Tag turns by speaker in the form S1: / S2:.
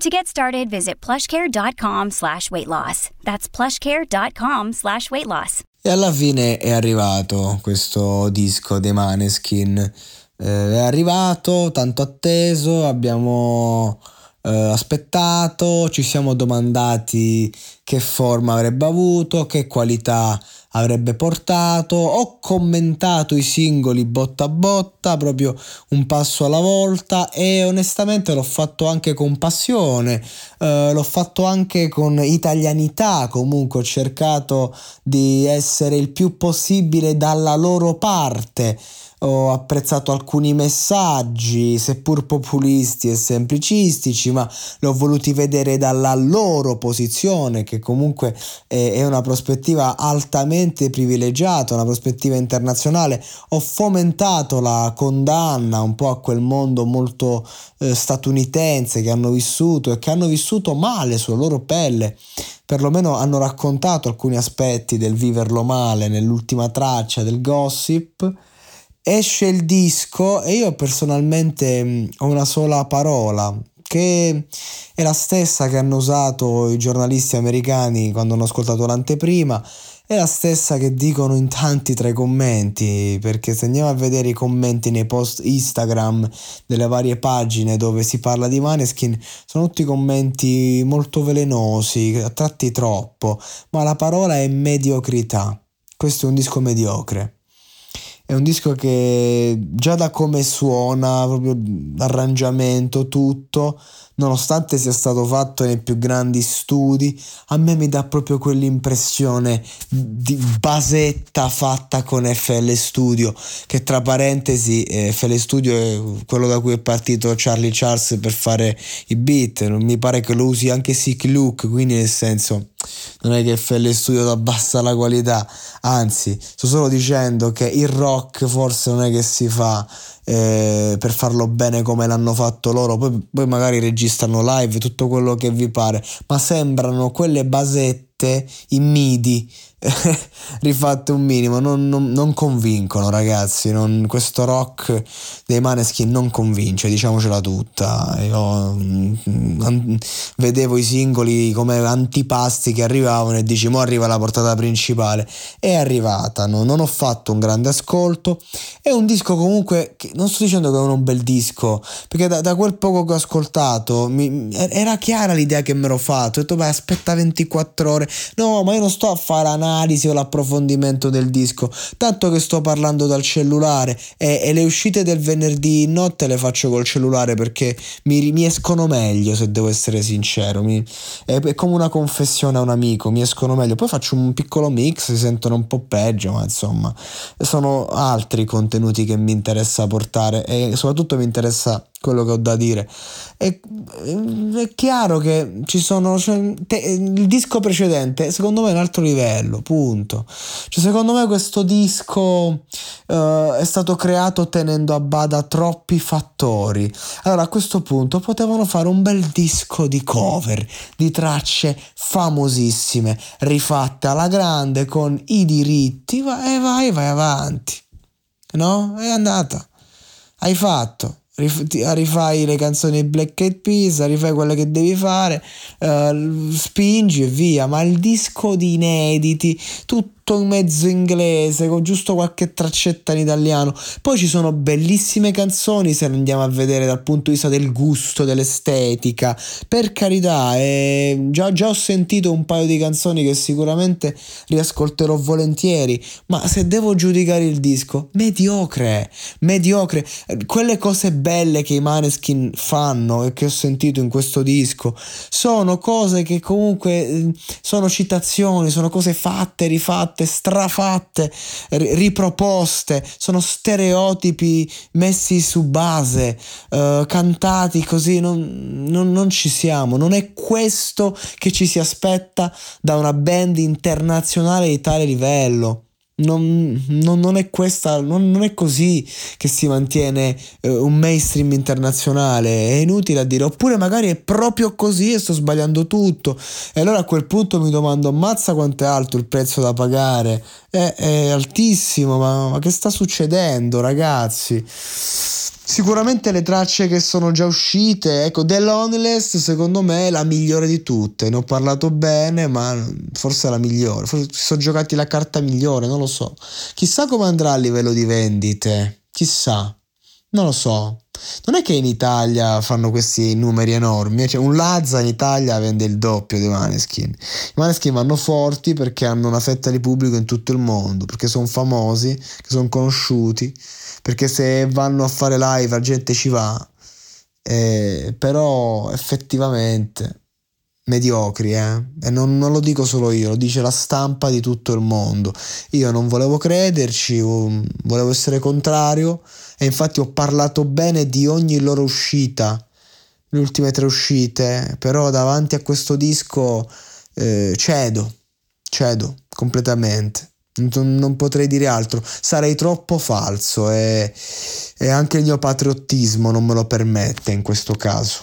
S1: To get started, visit plushcare.com slash weight loss. That's plushcare.com slash weight loss.
S2: E alla fine è arrivato questo disco dei Maneskin. Eh, è arrivato, tanto atteso, abbiamo eh, aspettato, ci siamo domandati che forma avrebbe avuto, che qualità avrebbe portato, ho commentato i singoli botta a botta, proprio un passo alla volta e onestamente l'ho fatto anche con passione, eh, l'ho fatto anche con italianità, comunque ho cercato di essere il più possibile dalla loro parte ho apprezzato alcuni messaggi, seppur populisti e semplicistici, ma li ho voluti vedere dalla loro posizione, che comunque è, una prospettiva altamente privilegiata, una prospettiva internazionale. Ho fomentato la condanna un po' a quel mondo molto eh, statunitense che hanno vissuto e che hanno vissuto male sulla loro pelle perlomeno hanno raccontato alcuni aspetti del viverlo male nell'ultima traccia del gossip esce il disco e io personalmente mm, ho una sola parola che è la stessa che hanno usato i giornalisti americani quando hanno ascoltato l'anteprima è la stessa che dicono in tanti tra i commenti perché se andiamo a vedere i commenti nei post Instagram delle varie pagine dove si parla di Maneskin sono tutti commenti molto velenosi tratti troppo ma la parola è mediocrità. Questo è un disco mediocre è un disco che già da come suona, proprio l'arrangiamento, tutto, nonostante sia stato fatto nei più grandi studi, a me mi dà proprio quell'impressione di basetta fatta con FL Studio, che tra parentesi eh, FL Studio è quello da cui è partito Charlie Charles per fare i beat, mi pare che lo usi anche Sick Luke, quindi nel senso non è che FL Studio abbassa la qualità, anzi, sto solo dicendo che il rock forse non è che si fa eh, per farlo bene come l'hanno fatto loro, poi, poi magari registrano live, tutto quello che vi pare, ma sembrano quelle basette in midi rifatte un minimo, non, non, non convincono ragazzi, non, questo rock dei Maneskin non convince, diciamocela tutta. Io mm, an, vedevo i singoli come antipasti che arrivavano e dici mo arriva la portata principale. È arrivata, no? non ho fatto un grande ascolto, è un disco comunque, che, non sto dicendo che è un bel disco, perché da, da quel poco che ho ascoltato mi, era chiara l'idea che mi ero fatto, ho detto beh aspetta 24 ore, no ma io non sto a fare l'analisi o l'approfondimento del disco, tanto che sto parlando dal cellulare e, e le uscite del venerdì notte le faccio col cellulare perché mi, mi escono meglio se devo essere sincero, mi, è, è, come una confessione a un amico, mi escono meglio, poi faccio un piccolo mix, si sentono un po' peggio, ma insomma sono altri contenuti che mi interessa portare e soprattutto mi interessa quello che ho da dire. È, è chiaro che ci sono. Cioè, te, il disco precedente, secondo me, è un altro livello. Punto. Cioè, secondo me, questo disco uh, è stato creato tenendo a bada troppi fattori. Allora, a questo punto potevano fare un bel disco di cover di tracce famosissime, rifatte alla grande con i diritti. Vai, vai, vai avanti. no? È andata. Hai fatto. Rifai le canzoni Black Eyed Peas, rifai quelle che devi fare, uh, spingi e via, ma il disco di inediti, tutto tutto in mezzo inglese, con giusto qualche traccetta in italiano. Poi ci sono bellissime canzoni se andiamo a vedere dal punto di vista del gusto, dell'estetica. Per carità, eh, già, già ho sentito un paio di canzoni che sicuramente riascolterò volentieri, ma se devo giudicare il disco, mediocre, mediocre. Quelle cose belle che i Maneskin fanno e che ho sentito in questo disco sono cose che comunque eh, sono citazioni, sono cose fatte, rifatte fatte, strafatte, riproposte, sono stereotipi messi su base, uh, cantati così, non, non, non ci siamo, non è questo che ci si aspetta da una band internazionale di tale livello. Non, non, non, è questa, non, non, è così che si mantiene eh, un mainstream internazionale. È inutile a dire, oppure magari è proprio così e sto sbagliando tutto. E allora a quel punto mi domando: ammazza quanto è alto il prezzo da pagare? È, è altissimo, ma, ma che sta succedendo, ragazzi? Sicuramente le tracce che sono già uscite, ecco, The Loneless secondo me è la migliore di tutte, ne ho parlato bene, ma forse è la migliore, forse si sono giocati la carta migliore, non lo so. Chissà come andrà a livello di vendite, chissà, non lo so. Non è che in Italia fanno questi numeri enormi, eh, cioè un Lazza in Italia vende il doppio dei Maneskin. I Maneskin vanno forti perché hanno una fetta di pubblico in tutto il mondo, perché sono famosi, che sono conosciuti perché se vanno a fare live la gente ci va, eh, però effettivamente mediocri, eh? e non, non, lo dico solo io, lo dice la stampa di tutto il mondo. Io non volevo crederci, volevo essere contrario e infatti ho parlato bene di ogni loro uscita, le ultime tre uscite, però davanti a questo disco eh, cedo, cedo completamente non potrei dire altro, sarei troppo falso e, e anche il mio patriottismo non me lo permette in questo caso.